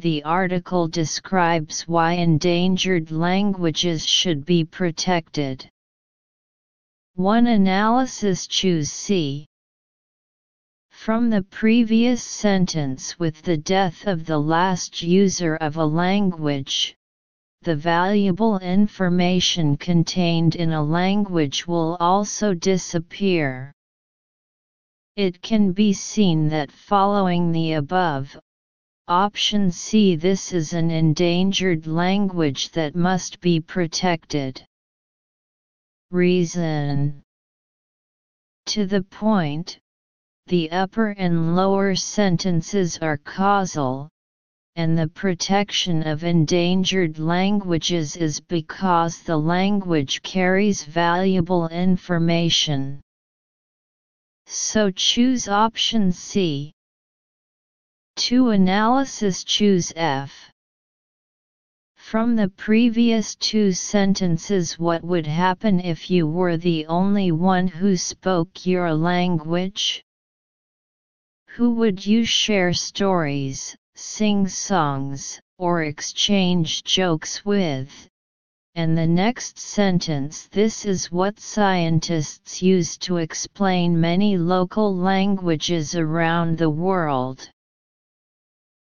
the article describes why endangered languages should be protected. One analysis choose C. From the previous sentence with the death of the last user of a language, the valuable information contained in a language will also disappear. It can be seen that following the above, option C this is an endangered language that must be protected. Reason To the point, the upper and lower sentences are causal, and the protection of endangered languages is because the language carries valuable information. So choose option C. To analysis choose F. From the previous two sentences what would happen if you were the only one who spoke your language? Who would you share stories, sing songs, or exchange jokes with? And the next sentence This is what scientists use to explain many local languages around the world.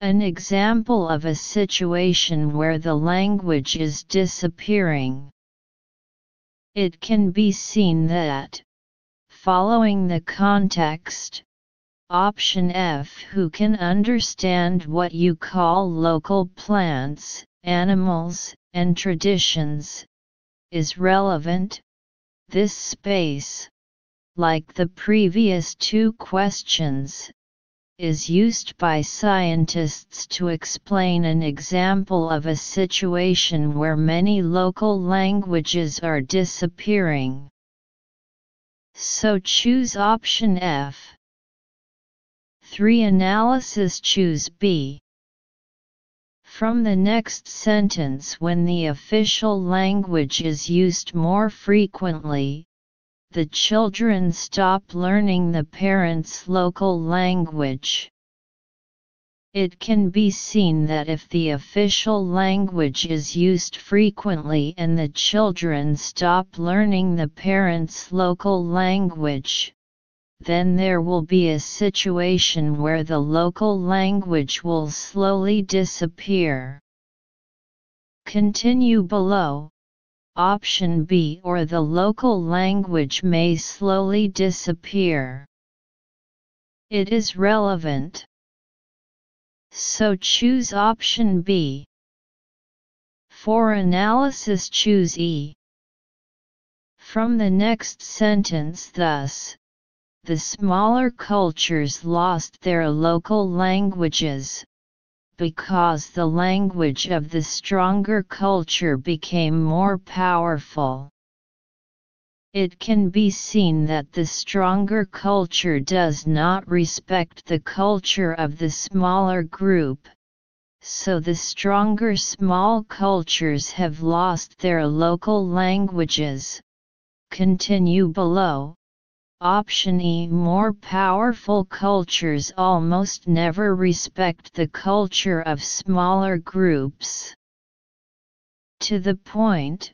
An example of a situation where the language is disappearing. It can be seen that, following the context, Option F Who can understand what you call local plants, animals, and traditions, is relevant. This space, like the previous two questions, is used by scientists to explain an example of a situation where many local languages are disappearing. So choose option F. 3 Analysis Choose B. From the next sentence when the official language is used more frequently, the children stop learning the parents' local language. It can be seen that if the official language is used frequently and the children stop learning the parents' local language, then there will be a situation where the local language will slowly disappear. Continue below. Option B or the local language may slowly disappear. It is relevant. So choose option B. For analysis choose E. From the next sentence thus, the smaller cultures lost their local languages, because the language of the stronger culture became more powerful. It can be seen that the stronger culture does not respect the culture of the smaller group, so the stronger small cultures have lost their local languages. Continue below. Option E More powerful cultures almost never respect the culture of smaller groups. To the point,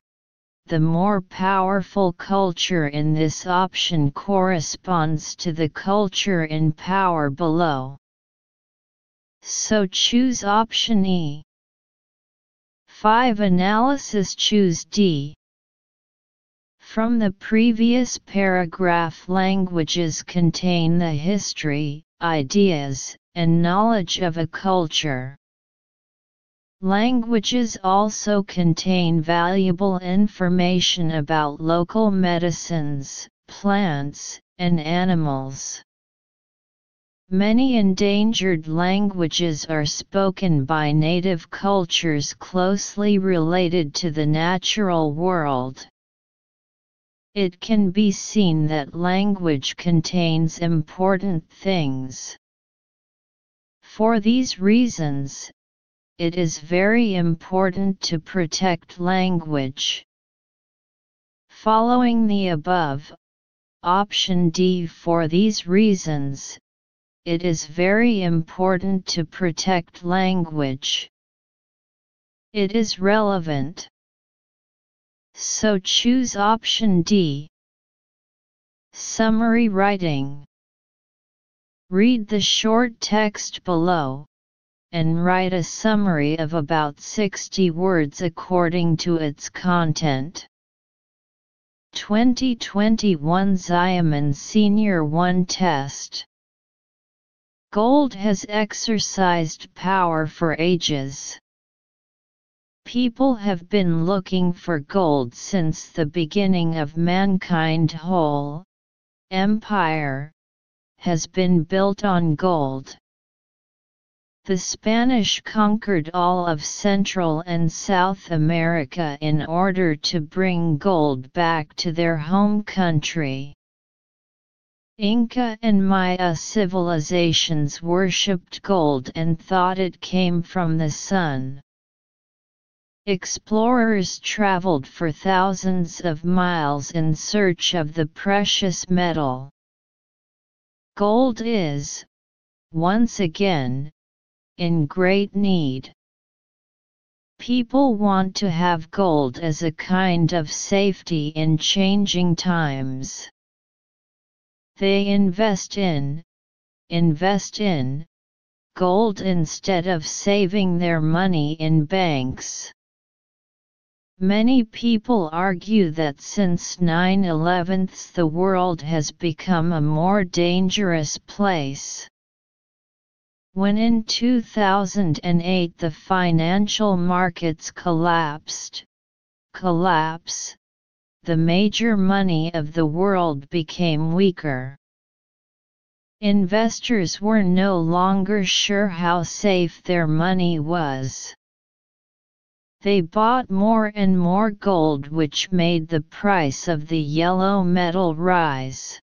the more powerful culture in this option corresponds to the culture in power below. So choose option E. 5 Analysis Choose D. From the previous paragraph languages contain the history, ideas, and knowledge of a culture. Languages also contain valuable information about local medicines, plants, and animals. Many endangered languages are spoken by native cultures closely related to the natural world. It can be seen that language contains important things. For these reasons, it is very important to protect language. Following the above, option D for these reasons, it is very important to protect language. It is relevant. So choose option D. Summary writing. Read the short text below, and write a summary of about 60 words according to its content. 2021 Xiamen Senior 1 Test Gold has exercised power for ages. People have been looking for gold since the beginning of mankind whole empire has been built on gold. The Spanish conquered all of Central and South America in order to bring gold back to their home country. Inca and Maya civilizations worshipped gold and thought it came from the sun. Explorers traveled for thousands of miles in search of the precious metal. Gold is, once again, in great need. People want to have gold as a kind of safety in changing times. They invest in, invest in, gold instead of saving their money in banks. Many people argue that since 9-11 the world has become a more dangerous place. When in 2008 the financial markets collapsed, collapse, the major money of the world became weaker. Investors were no longer sure how safe their money was. They bought more and more gold which made the price of the yellow metal rise.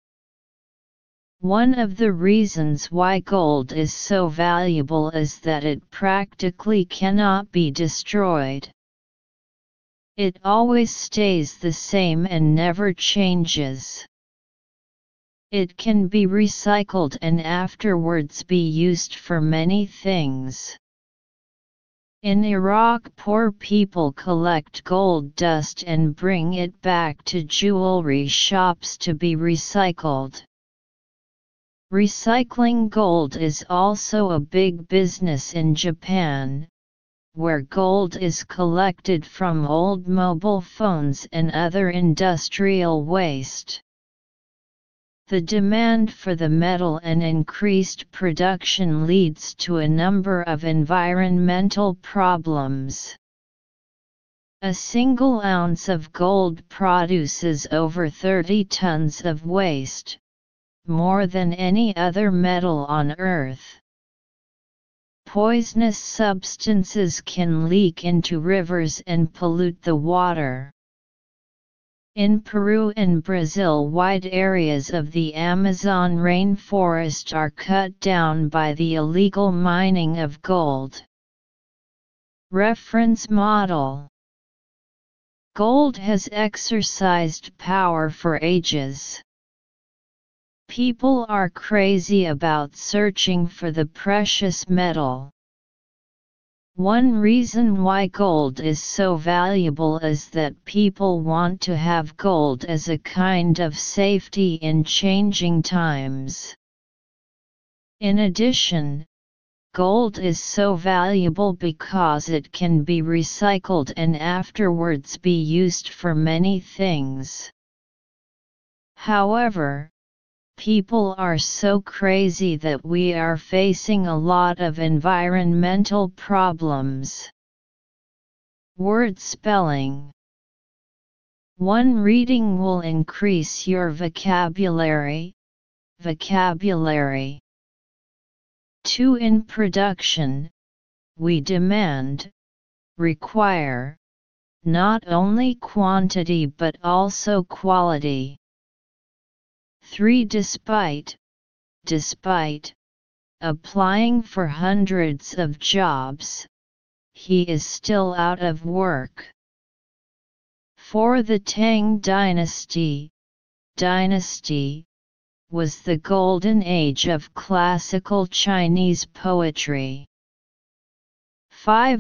One of the reasons why gold is so valuable is that it practically cannot be destroyed. It always stays the same and never changes. It can be recycled and afterwards be used for many things. In Iraq poor people collect gold dust and bring it back to jewelry shops to be recycled. Recycling gold is also a big business in Japan, where gold is collected from old mobile phones and other industrial waste. The demand for the metal and increased production leads to a number of environmental problems. A single ounce of gold produces over 30 tons of waste, more than any other metal on Earth. Poisonous substances can leak into rivers and pollute the water. In Peru and Brazil wide areas of the Amazon rainforest are cut down by the illegal mining of gold. Reference Model Gold has exercised power for ages. People are crazy about searching for the precious metal. One reason why gold is so valuable is that people want to have gold as a kind of safety in changing times. In addition, gold is so valuable because it can be recycled and afterwards be used for many things. However, People are so crazy that we are facing a lot of environmental problems. Word spelling One reading will increase your vocabulary. Vocabulary 2. In production, we demand, require, not only quantity but also quality. 3. Despite, despite, applying for hundreds of jobs, he is still out of work. For the Tang dynasty, dynasty, was the golden age of classical Chinese poetry. 5.